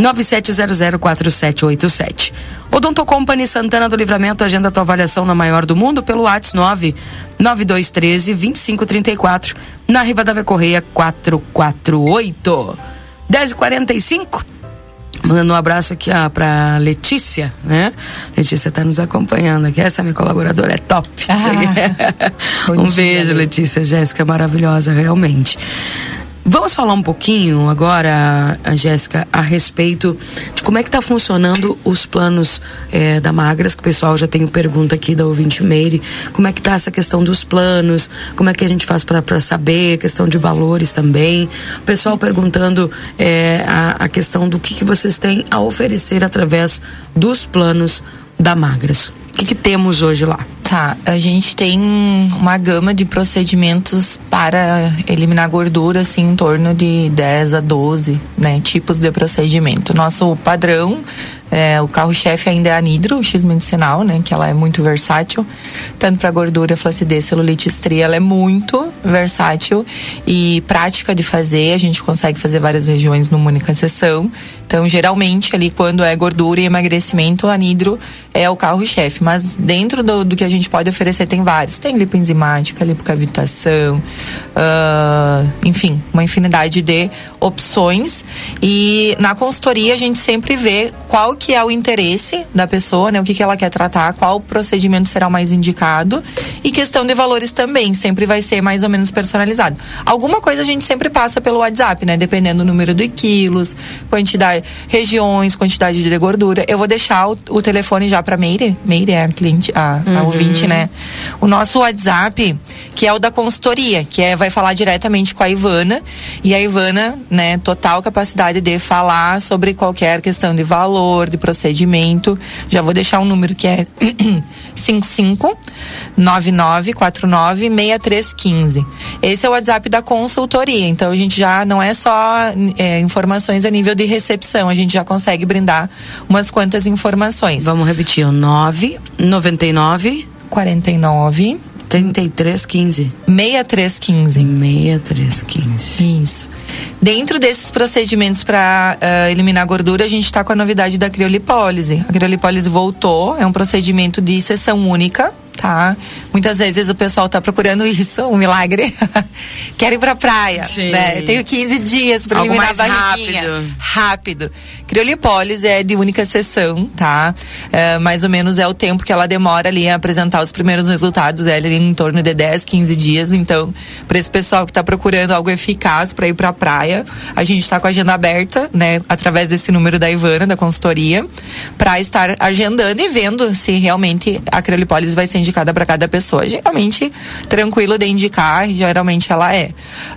97004787. Odonto Company Santana do Livramento agenda tua avaliação na maior do mundo pelo WhatsApp 9 9213 2534 na Rivadavia Correia 448. 10h45. Mandando um abraço aqui ó, pra Letícia, né? Letícia tá nos acompanhando aqui. Essa minha colaboradora é top. Ah, um dia, beijo. Letícia. Jéssica, maravilhosa, realmente. Vamos falar um pouquinho agora, Jéssica, a respeito de como é que está funcionando os planos eh, da Magras, que o pessoal já tem pergunta aqui da ouvinte Meire, como é que tá essa questão dos planos, como é que a gente faz para saber, questão de valores também, o pessoal perguntando eh, a, a questão do que, que vocês têm a oferecer através dos planos da Magras. O que, que temos hoje lá? Tá, a gente tem uma gama de procedimentos para eliminar gordura, assim, em torno de 10 a 12 né, tipos de procedimento. Nosso padrão, é, o carro-chefe ainda é a Nidro, o X medicinal, né, que ela é muito versátil, tanto para gordura, flacidez, celulite, estria, ela é muito versátil e prática de fazer, a gente consegue fazer várias regiões numa única sessão. Então, geralmente, ali, quando é gordura e emagrecimento, a Nidro é o carro-chefe. Mas dentro do, do que a gente pode oferecer, tem vários. Tem lipoenzimática, lipocavitação, ah, enfim, uma infinidade de opções. E na consultoria, a gente sempre vê qual que é o interesse da pessoa, né? O que, que ela quer tratar, qual procedimento será o mais indicado. E questão de valores também, sempre vai ser mais ou menos personalizado. Alguma coisa a gente sempre passa pelo WhatsApp, né? Dependendo do número de quilos, quantidade, regiões, quantidade de gordura. Eu vou deixar o, o telefone já para Meire. Meire é a cliente, a, a ouvinte, né? O nosso WhatsApp, que é o da consultoria, que é vai falar diretamente com a Ivana. E a Ivana, né, total capacidade de falar sobre qualquer questão de valor, de procedimento. Já vou deixar um número que é 55 9949 6315. Esse é o WhatsApp da consultoria. Então a gente já não é só é, informações a nível de recepção, a gente já consegue brindar umas quantas informações. Vamos repetir, o 999 49 3315. 6315. 6315. Isso. Dentro desses procedimentos para eliminar gordura, a gente está com a novidade da criolipólise. A criolipólise voltou, é um procedimento de sessão única, tá? Muitas vezes o pessoal tá procurando isso, um milagre. Quer ir pra praia, Sim. né? Tenho 15 dias para eliminar a mais barriguinha. rápido. Rápido. Criolipólise é de única sessão, tá? É, mais ou menos é o tempo que ela demora ali a apresentar os primeiros resultados, é ali em torno de 10, 15 dias. Então, para esse pessoal que tá procurando algo eficaz para ir pra praia, a gente tá com a agenda aberta, né? Através desse número da Ivana, da consultoria, para estar agendando e vendo se realmente a criolipólise vai ser indicada para cada pessoa. Geralmente, tranquilo de indicar, geralmente ela é.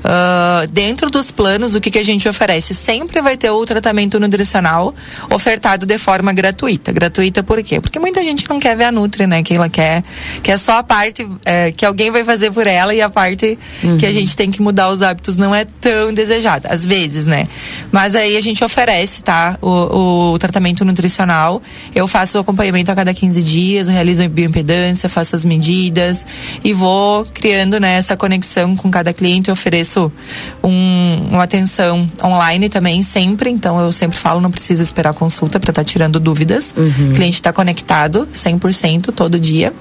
Ah, dentro dos planos, o que, que a gente oferece? Sempre vai ter o tratamento nutricional ofertado de forma gratuita. Gratuita por quê? Porque muita gente não quer ver a Nutri, né? Que ela quer, quer só a parte eh, que alguém vai fazer por ela e a parte que a gente tem que mudar os hábitos não é tão desejada. Às vezes, né? Mas aí a gente oferece, tá? O, o tratamento nutricional. Eu faço o acompanhamento a cada 15 dias, realizo a bioimpedância, faço as medidas e vou criando né, essa conexão com cada cliente. Eu ofereço um, uma atenção online também, sempre. Então eu sempre falo, não precisa esperar consulta para estar tirando dúvidas. O cliente está conectado 100% todo dia.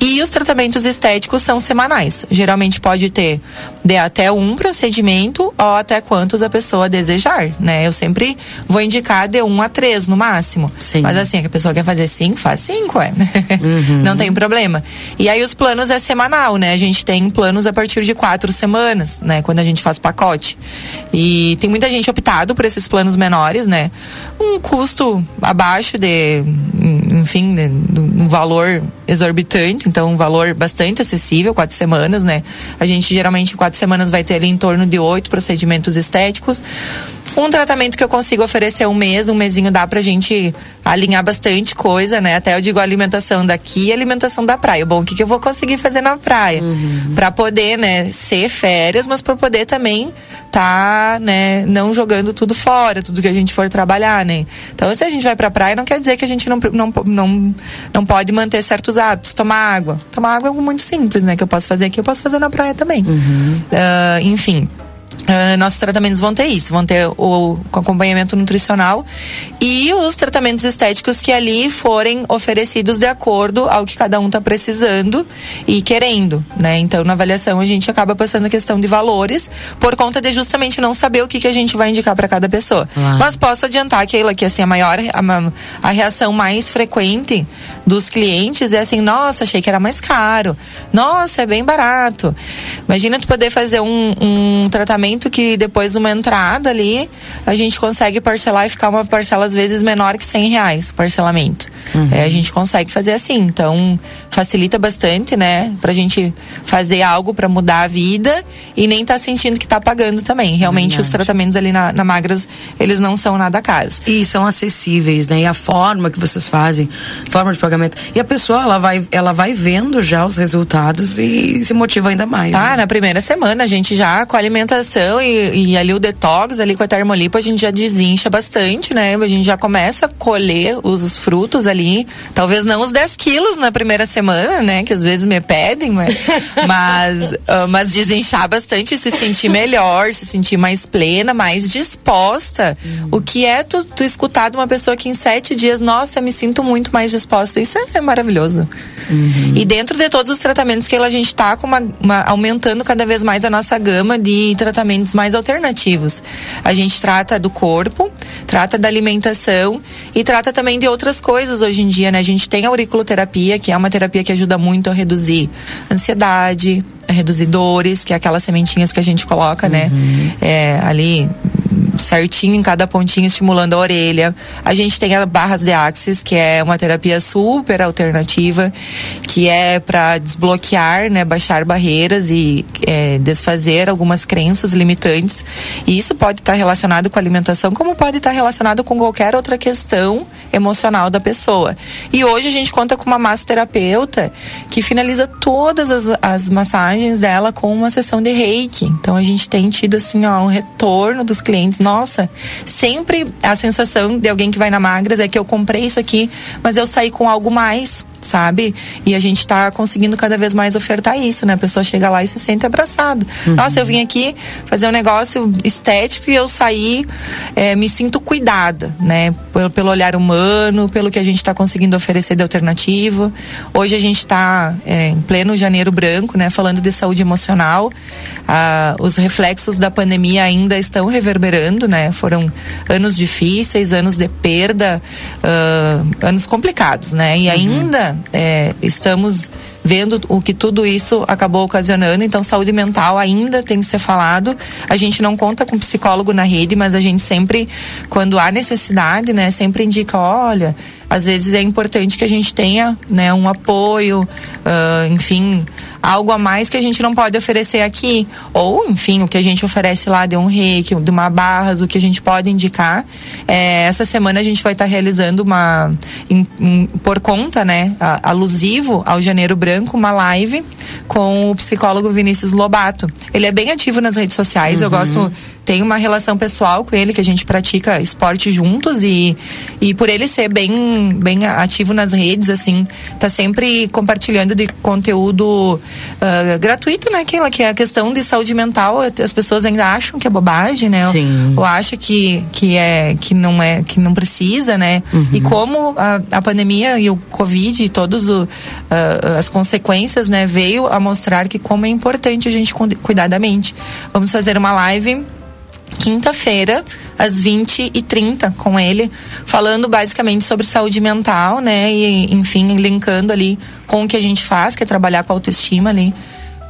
E os tratamentos estéticos são semanais. Geralmente pode ter de até um procedimento ou até quantos a pessoa desejar, né? Eu sempre vou indicar de um a três no máximo. Sim. Mas assim, a pessoa quer fazer cinco, faz cinco, é. Não tem problema. E aí os planos é semanal, né? A gente tem planos a partir de quatro semanas, né? Quando a gente faz pacote. E tem muita gente optado por esses planos menores, né? Um custo abaixo de, enfim, né, um valor exorbitante, então um valor bastante acessível, quatro semanas, né? A gente geralmente em quatro semanas vai ter ali em torno de oito procedimentos estéticos. Um tratamento que eu consigo oferecer um mês, um mesinho dá pra gente alinhar bastante coisa, né? Até eu digo alimentação daqui e alimentação da praia. Bom, o que, que eu vou conseguir fazer na praia? Uhum. Pra poder, né, ser férias, mas pra poder também tá, né, não jogando tudo fora, tudo que a gente for trabalhar, né? Então, se a gente vai pra praia, não quer dizer que a gente não, não, não, não pode manter certos hábitos. Tomar água. Tomar água é algo muito simples, né? Que eu posso fazer aqui, eu posso fazer na praia também. Uhum. Uh, enfim. Uh, nossos tratamentos vão ter isso, vão ter o, o acompanhamento nutricional e os tratamentos estéticos que ali forem oferecidos de acordo ao que cada um está precisando e querendo, né? Então, na avaliação a gente acaba passando a questão de valores por conta de justamente não saber o que, que a gente vai indicar para cada pessoa. Mas posso adiantar, Keila, que assim a maior a, a reação mais frequente dos clientes é assim, nossa, achei que era mais caro, nossa, é bem barato. Imagina tu poder fazer um, um tratamento que depois de uma entrada ali, a gente consegue parcelar e ficar uma parcela às vezes menor que 100 reais parcelamento. Uhum. É, a gente consegue fazer assim, então facilita bastante, né? Pra gente fazer algo para mudar a vida e nem tá sentindo que tá pagando também. Realmente Verdade. os tratamentos ali na, na, Magras, eles não são nada caros. E são acessíveis, né? E a forma que vocês fazem, forma de pagamento. E a pessoa, ela vai, ela vai vendo já os resultados e se motiva ainda mais. Ah, né? na primeira semana a gente já com a alimentação e, e ali o detox ali com a termolipo a gente já desincha bastante, né? A gente já começa a colher os frutos ali, talvez não os 10 quilos na primeira semana né? Que às vezes me pedem, mas, mas, uh, mas desinchar bastante, se sentir melhor, se sentir mais plena, mais disposta. Uhum. O que é tu, tu escutar de uma pessoa que em sete dias, nossa, eu me sinto muito mais disposta. Isso é, é maravilhoso. Uhum. E dentro de todos os tratamentos que a gente está uma, uma, aumentando cada vez mais a nossa gama de tratamentos mais alternativos. A gente trata do corpo, trata da alimentação e trata também de outras coisas hoje em dia, né? A gente tem a auriculoterapia, que é uma terapia terapia que ajuda muito a reduzir ansiedade, a reduzir dores, que é aquelas sementinhas que a gente coloca, né? uhum. né? É, ali certinho em cada pontinho, estimulando a orelha. A gente tem a barras de axis, que é uma terapia super alternativa, que é para desbloquear, né, baixar barreiras e é, desfazer algumas crenças limitantes. E isso pode estar tá relacionado com a alimentação, como pode estar tá relacionado com qualquer outra questão emocional da pessoa. E hoje a gente conta com uma massoterapeuta que finaliza todas as, as massagens dela com uma sessão de reiki. Então a gente tem tido assim, ó, um retorno dos clientes nossa, sempre a sensação de alguém que vai na Magras é que eu comprei isso aqui, mas eu saí com algo mais sabe? E a gente está conseguindo cada vez mais ofertar isso, né? A pessoa chega lá e se sente abraçada. Uhum. Nossa, eu vim aqui fazer um negócio estético e eu saí, é, me sinto cuidada, né? Pelo, pelo, olhar humano, pelo que a gente está conseguindo oferecer de alternativa. Hoje a gente está é, em pleno janeiro branco, né? Falando de saúde emocional. Ah, os reflexos da pandemia ainda estão reverberando, né? Foram anos difíceis, anos de perda, uh, anos complicados, né? E uhum. É, estamos vendo o que tudo isso acabou ocasionando. Então, saúde mental ainda tem que ser falado. A gente não conta com psicólogo na rede, mas a gente sempre, quando há necessidade, né, sempre indica, olha, às vezes é importante que a gente tenha, né, um apoio, uh, enfim, algo a mais que a gente não pode oferecer aqui. Ou, enfim, o que a gente oferece lá de um reiki, de uma barras, o que a gente pode indicar. É, essa semana a gente vai estar tá realizando uma, em, em, por conta, né, alusivo ao Janeiro Branco, uma live com o psicólogo Vinícius Lobato. Ele é bem ativo nas redes sociais, uhum. eu gosto tem uma relação pessoal com ele, que a gente pratica esporte juntos e, e por ele ser bem, bem ativo nas redes, assim, tá sempre compartilhando de conteúdo uh, gratuito, né? Aquela que é a questão de saúde mental, as pessoas ainda acham que é bobagem, né? Sim. Ou acham que, que, é, que, não é, que não precisa, né? Uhum. E como a, a pandemia e o Covid e todas uh, as consequências, né? Veio a mostrar que como é importante a gente cuidar da mente. Vamos fazer uma live quinta-feira, às 20h30, com ele, falando basicamente sobre saúde mental, né? E, enfim, linkando ali com o que a gente faz, que é trabalhar com autoestima ali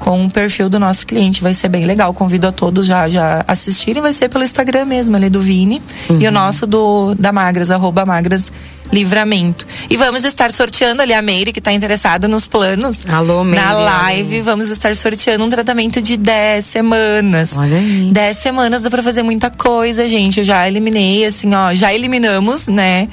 com o perfil do nosso cliente. Vai ser bem legal. Convido a todos já já assistirem. Vai ser pelo Instagram mesmo, ali do Vini. E o nosso do da Magras, arroba Magras Livramento. E vamos estar sorteando ali a Meire, que está interessada nos planos. Alô, Meire. Na live, vamos estar sorteando um tratamento de 10 semanas. Olha aí. 10 semanas dá pra fazer muita coisa, gente. Eu já eliminei, assim, ó, já eliminamos, né?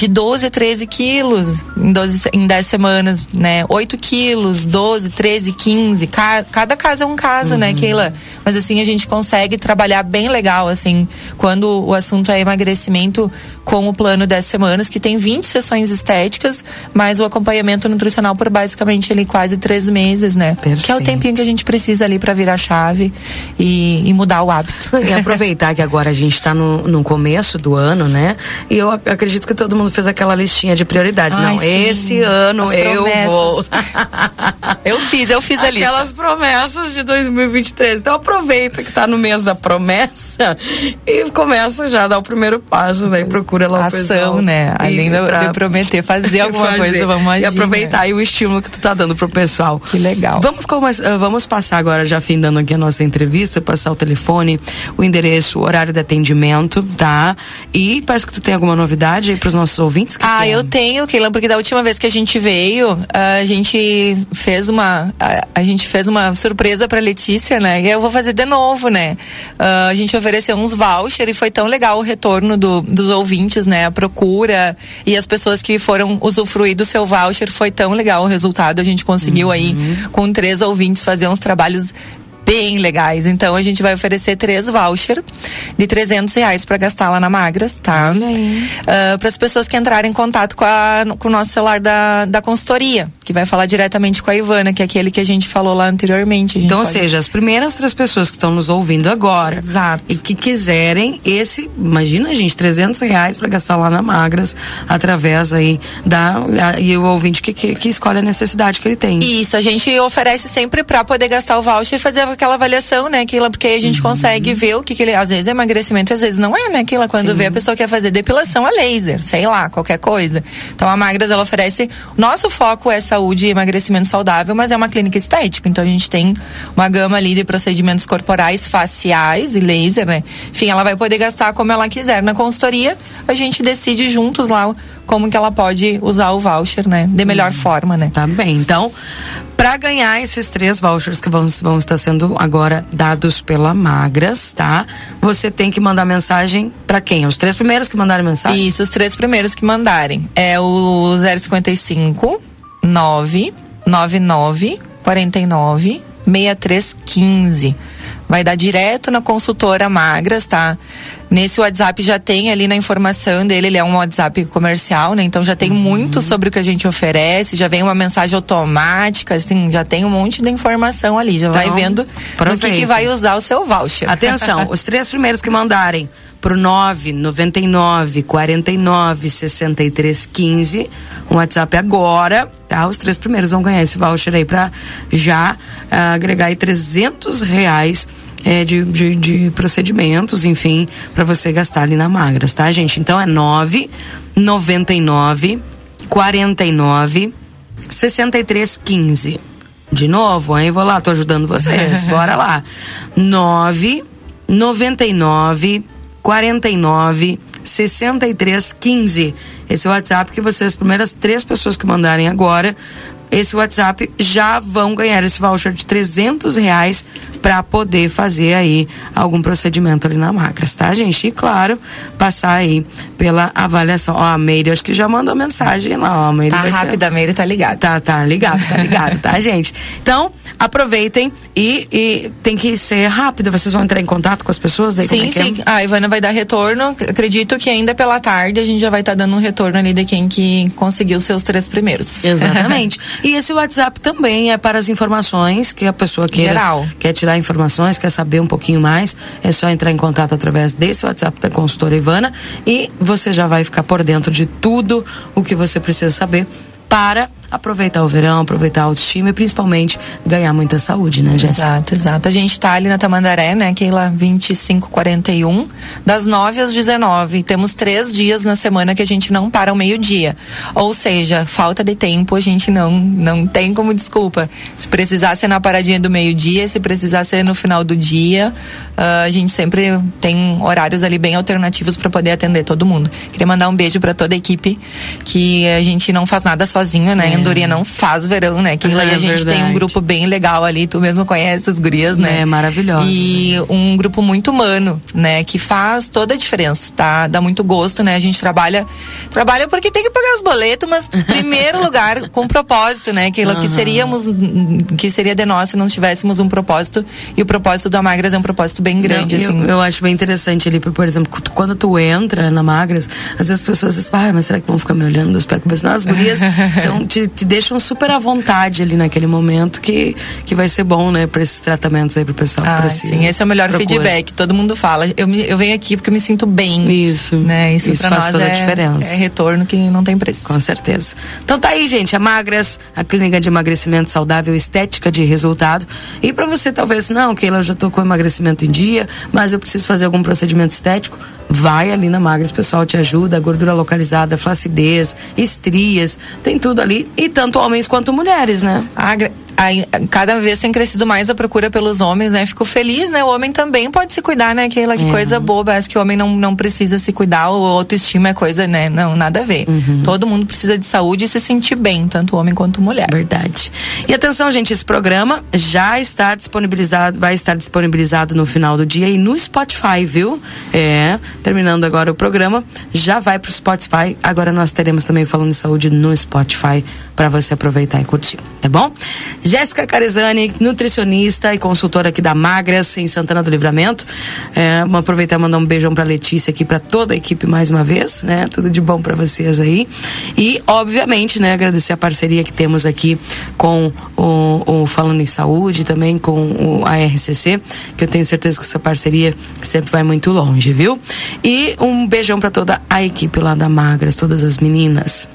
De 12 a 13 quilos em, 12, em 10 semanas, né? 8 quilos, 12, 13, 15. Ca, cada caso é um caso, né, Keila? Mas assim, a gente consegue trabalhar bem legal, assim, quando o assunto é emagrecimento com o plano 10 semanas, que tem 20 sessões estéticas, mas o acompanhamento nutricional por basicamente ali quase três meses, né? Que é o Perfeito. tempinho que a gente precisa ali para virar a chave e, e mudar o hábito. E aproveitar que agora a gente está no, no começo do ano, né? E eu ac- acredito que todo mundo fez aquela listinha de prioridades. Ai, Não, sim. esse ano As eu promessas. vou. Eu fiz, eu fiz a lista. Aquelas promessas de 2023. Então aproveita que tá no mês da promessa e começa já a dar o primeiro passo, né? E procura lá o pessoal. Ação, né? Além de, pra- de prometer fazer alguma fazer. coisa, vamos agir. E aproveitar né? aí o estímulo que tu tá dando pro pessoal. Que legal. Vamos, ah, vamos passar agora, já findando aqui a nossa entrevista, passar o telefone, o endereço, o horário de atendimento, tá? E parece que tu tem alguma novidade aí pros nossos ouvintes? Ah, que é? eu tenho, Keila, porque da última vez que a gente veio, a gente fez uma, a, a gente fez uma surpresa pra Letícia, né? E eu vou fazer de novo, né? Ah, a gente ofereceu uns voucher e foi tão legal o retorno do- dos ouvintes, né? A procura e as pessoas que foram usufruir do seu voucher foi tão legal o resultado. A gente conseguiu aí com três ouvintes fazer uns trabalhos bem legais. Então a gente vai oferecer três voucher de 300 reais para gastar lá na Magras, tá? para as pessoas que entrarem em contato com, a- com o nosso celular da, da consultoria, que vai falar diretamente com a Ivana, que é aquele que a gente falou lá anteriormente. A Então, ou pode- seja, as primeiras três pessoas que estão nos ouvindo agora Exato. e que quiserem esse, imagina, gente, 300 reais para gastar lá na Magras, através aí da. a- e o ouvinte que, que, que escolhe a necessidade que ele tem. Isso, a gente oferece sempre para poder gastar o voucher e fazer aquela avaliação, né, Keila? Porque aí a gente Uhum. consegue ver o que, que ele. Às vezes é emagrecimento, às vezes não é, né, Keila? Quando Sim. vê a pessoa quer fazer depilação a laser, sei lá, qualquer coisa. Então a Magras, ela oferece. Nosso foco é saúde e emagrecimento saudável, mas é uma clínica estética. Então a gente tem uma gama ali de procedimentos corporais, faciais e laser, né? Enfim, ela vai poder gastar como ela quiser. Na consultoria, a gente decide juntos lá como que ela pode usar o voucher, né? De melhor forma, né? Tá bem. Então, para ganhar esses três vouchers que vão, vão estar sendo agora dados pela Magras, tá? Você tem que mandar mensagem para quem? Os três primeiros que mandarem mensagem? Isso, os três primeiros que mandarem. É o 055 999 49 6315. Vai dar direto na consultora Magras, tá? Nesse WhatsApp já tem ali na informação dele, ele é um WhatsApp comercial, né? Então já tem muito sobre o que a gente oferece, já vem uma mensagem automática, assim, já tem um monte de informação ali, já vai Então, vendo no que, que vai usar o seu voucher. Atenção, os três primeiros que mandarem pro 999 49 63 15, um WhatsApp agora, tá? Os três primeiros vão ganhar esse voucher aí pra já ah, agregar aí 300 reais eh, de, de, de procedimentos, enfim, pra você gastar ali na Magras, tá, gente? Então é 999 49 63 15. De novo, hein? Vou lá, tô ajudando vocês. Bora lá. 9 99 49 63 15. Esse é o WhatsApp que vocês, as primeiras três pessoas que mandarem agora, esse WhatsApp já vão ganhar esse voucher de 300 reais para poder fazer aí algum procedimento ali na Macras, tá, gente? E claro, passar aí pela avaliação. Ó, a Meire, acho que já mandou mensagem lá, ó. A Meire Tá vai ser- rápida, a Meire tá ligada. Tá, tá ligado, tá ligado, tá, gente? Então, aproveitem e, e tem que ser rápido. Vocês vão entrar em contato com as pessoas aí? como Sim, é que é? sim. A Ivana vai dar retorno. Acredito que ainda pela tarde a gente já vai estar dando um retorno ali de quem que conseguiu os seus três primeiros. Exatamente. e esse WhatsApp também é para as informações que a pessoa queira, Geral. quer tirar informações, quer saber um pouquinho mais. É só entrar em contato através desse WhatsApp da consultora Ivana e você já vai ficar por dentro de tudo o que você precisa saber para aproveitar o verão, aproveitar a autoestima e principalmente ganhar muita saúde, né, Jéssica? Exato, exato. A gente tá ali na Tamandaré, né? Aquela 2541, das 9 às 19. Temos três dias na semana que a gente não para ao meio-dia. Ou seja, falta de tempo, a gente não, não tem como desculpa. Se precisar ser na paradinha do meio-dia, se precisar ser no final do dia, uh, a gente sempre tem horários ali bem alternativos para poder atender todo mundo. Queria mandar um beijo para toda a equipe, que a gente não faz nada sozinho, né? É. Andorinha não faz verão, né? Que é, a gente verdade. tem um grupo bem legal ali, tu mesmo conhece as gurias, né? É, maravilhoso. E né? um grupo muito humano, né? Que faz toda a diferença, tá? Dá muito gosto, né? A gente trabalha, trabalha porque tem que pagar os boletos, mas primeiro lugar com propósito, né? Aquilo uhum. que seríamos, que seria de nós se não tivéssemos um propósito. E o propósito da Magras é um propósito bem grande, não, assim. Eu, eu, acho bem interessante ali, por exemplo, quando tu entra na Magras, às vezes as pessoas dizem, ah, mas será que vão ficar me olhando dos pés? Mas as gurias são, te, te deixam super à vontade ali naquele momento que, que vai ser bom, né, para esses tratamentos aí pro pessoal ah, precisa. Sim, esse é o melhor Procura. feedback. Todo mundo fala. Eu, me, eu venho aqui porque eu me sinto bem. Isso. Né? Isso, Isso faz toda é, a diferença. É retorno que não tem preço. Com certeza. Então tá aí, gente. A Magras, a clínica de emagrecimento saudável, estética de resultado. E para você, talvez, não, Keila, eu já tô com emagrecimento em dia, mas eu preciso fazer algum procedimento estético vai ali na Magras, o pessoal te ajuda, gordura localizada, flacidez, estrias, tem tudo ali, e tanto homens quanto mulheres, né? A, aí, cada vez tem crescido mais a procura pelos homens, né? Fico feliz, né? O homem também pode se cuidar, né? Aquela que é. coisa boba, acho que o homem não, não precisa se cuidar, o autoestima é coisa, né? Não, nada a ver. Uhum. Todo mundo precisa de saúde e se sentir bem, tanto homem quanto mulher. Verdade. E atenção, gente, esse programa já está disponibilizado, vai estar disponibilizado no final do dia e no Spotify, viu? É, terminando agora o programa, já vai pro Spotify. Agora nós teremos também falando de saúde no Spotify para você aproveitar e curtir, tá bom? Jéssica Carezani, nutricionista e consultora aqui da Magras, em Santana do Livramento. É, vamos aproveitar e mandar um beijão pra Letícia aqui, para toda a equipe mais uma vez, né? Tudo de bom para vocês aí. E, obviamente, né, agradecer a parceria que temos aqui com o, o Falando em Saúde, também com o, a RCC, que eu tenho certeza que essa parceria sempre vai muito longe, viu? E um beijão para toda a equipe lá da Magras, todas as meninas.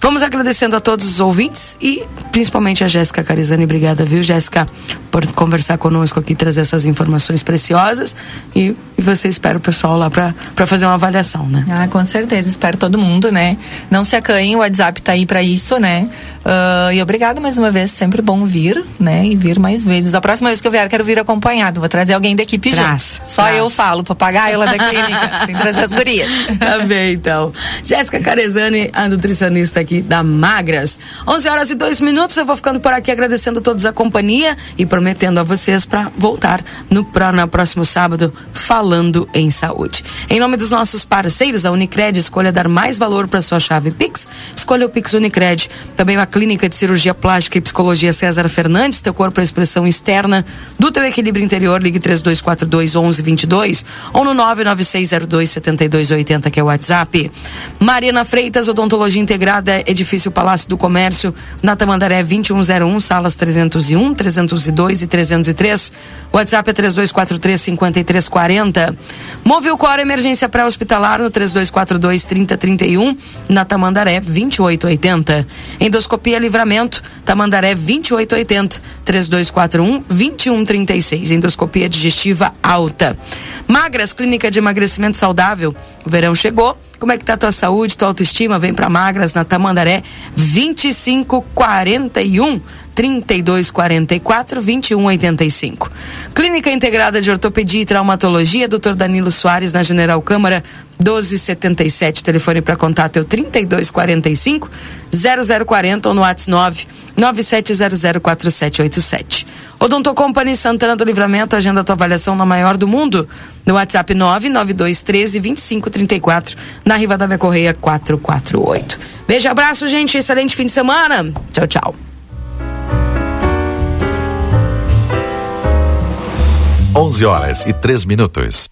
Vamos agradecendo a todos os ouvintes e principalmente a Jéssica Carizani. Obrigada, viu, Jéssica, por conversar conosco aqui, trazer essas informações preciosas. E, e você espera o pessoal lá para fazer uma avaliação, né? Ah, com certeza. Espero todo mundo, né? Não se acanhem, o WhatsApp tá aí para isso, né? Uh, e obrigado mais uma vez. Sempre bom vir, né? E vir mais vezes. A próxima vez que eu vier, quero vir acompanhado. Vou trazer alguém da equipe Traz, junto. Só traz. eu falo, papagaio lá da clínica. Tem que trazer as gurias. Tá bem, então. Jéssica Carezani, a nutricionista aqui aqui da Magras. 11 horas e 2 minutos, eu vou ficando por aqui agradecendo a todos a companhia e prometendo a vocês para voltar no, pra, no próximo sábado falando em saúde. Em nome dos nossos parceiros, a Unicred, escolha dar mais valor para sua chave Pix, escolha o Pix Unicred. Também uma clínica de cirurgia plástica e psicologia César Fernandes, teu corpo é a expressão externa do teu equilíbrio interior, ligue 3242 1122 ou no 99602 7280 que é o WhatsApp. Mariana Freitas, odontologia integrada Edifício Palácio do Comércio, na Tamandaré 2101, salas 301, 302 e 303. WhatsApp é 3243 5340. Move o Cor Emergência Pré-Hospitalar no 3242 3031, na Tamandaré 2880. Endoscopia Livramento, Tamandaré 2880, 3241 2136. Endoscopia digestiva alta. Magras, Clínica de Emagrecimento Saudável. O verão chegou. Como é que tá tua saúde, tua autoestima? Vem para Magras na Tamandaré 2541 3244 2185. Clínica Integrada de Ortopedia e Traumatologia, Dr. Danilo Soares, na General Câmara, 1277. Telefone para contato é o 3245 0040 ou no WhatsApp 97004787. Odonto Company Santana do Livramento, agenda tua avaliação na maior do mundo. No WhatsApp 99213 2534, na Riva da Correia 448. Beijo, abraço, gente. Excelente fim de semana. Tchau, tchau. 11 horas e 3 minutos.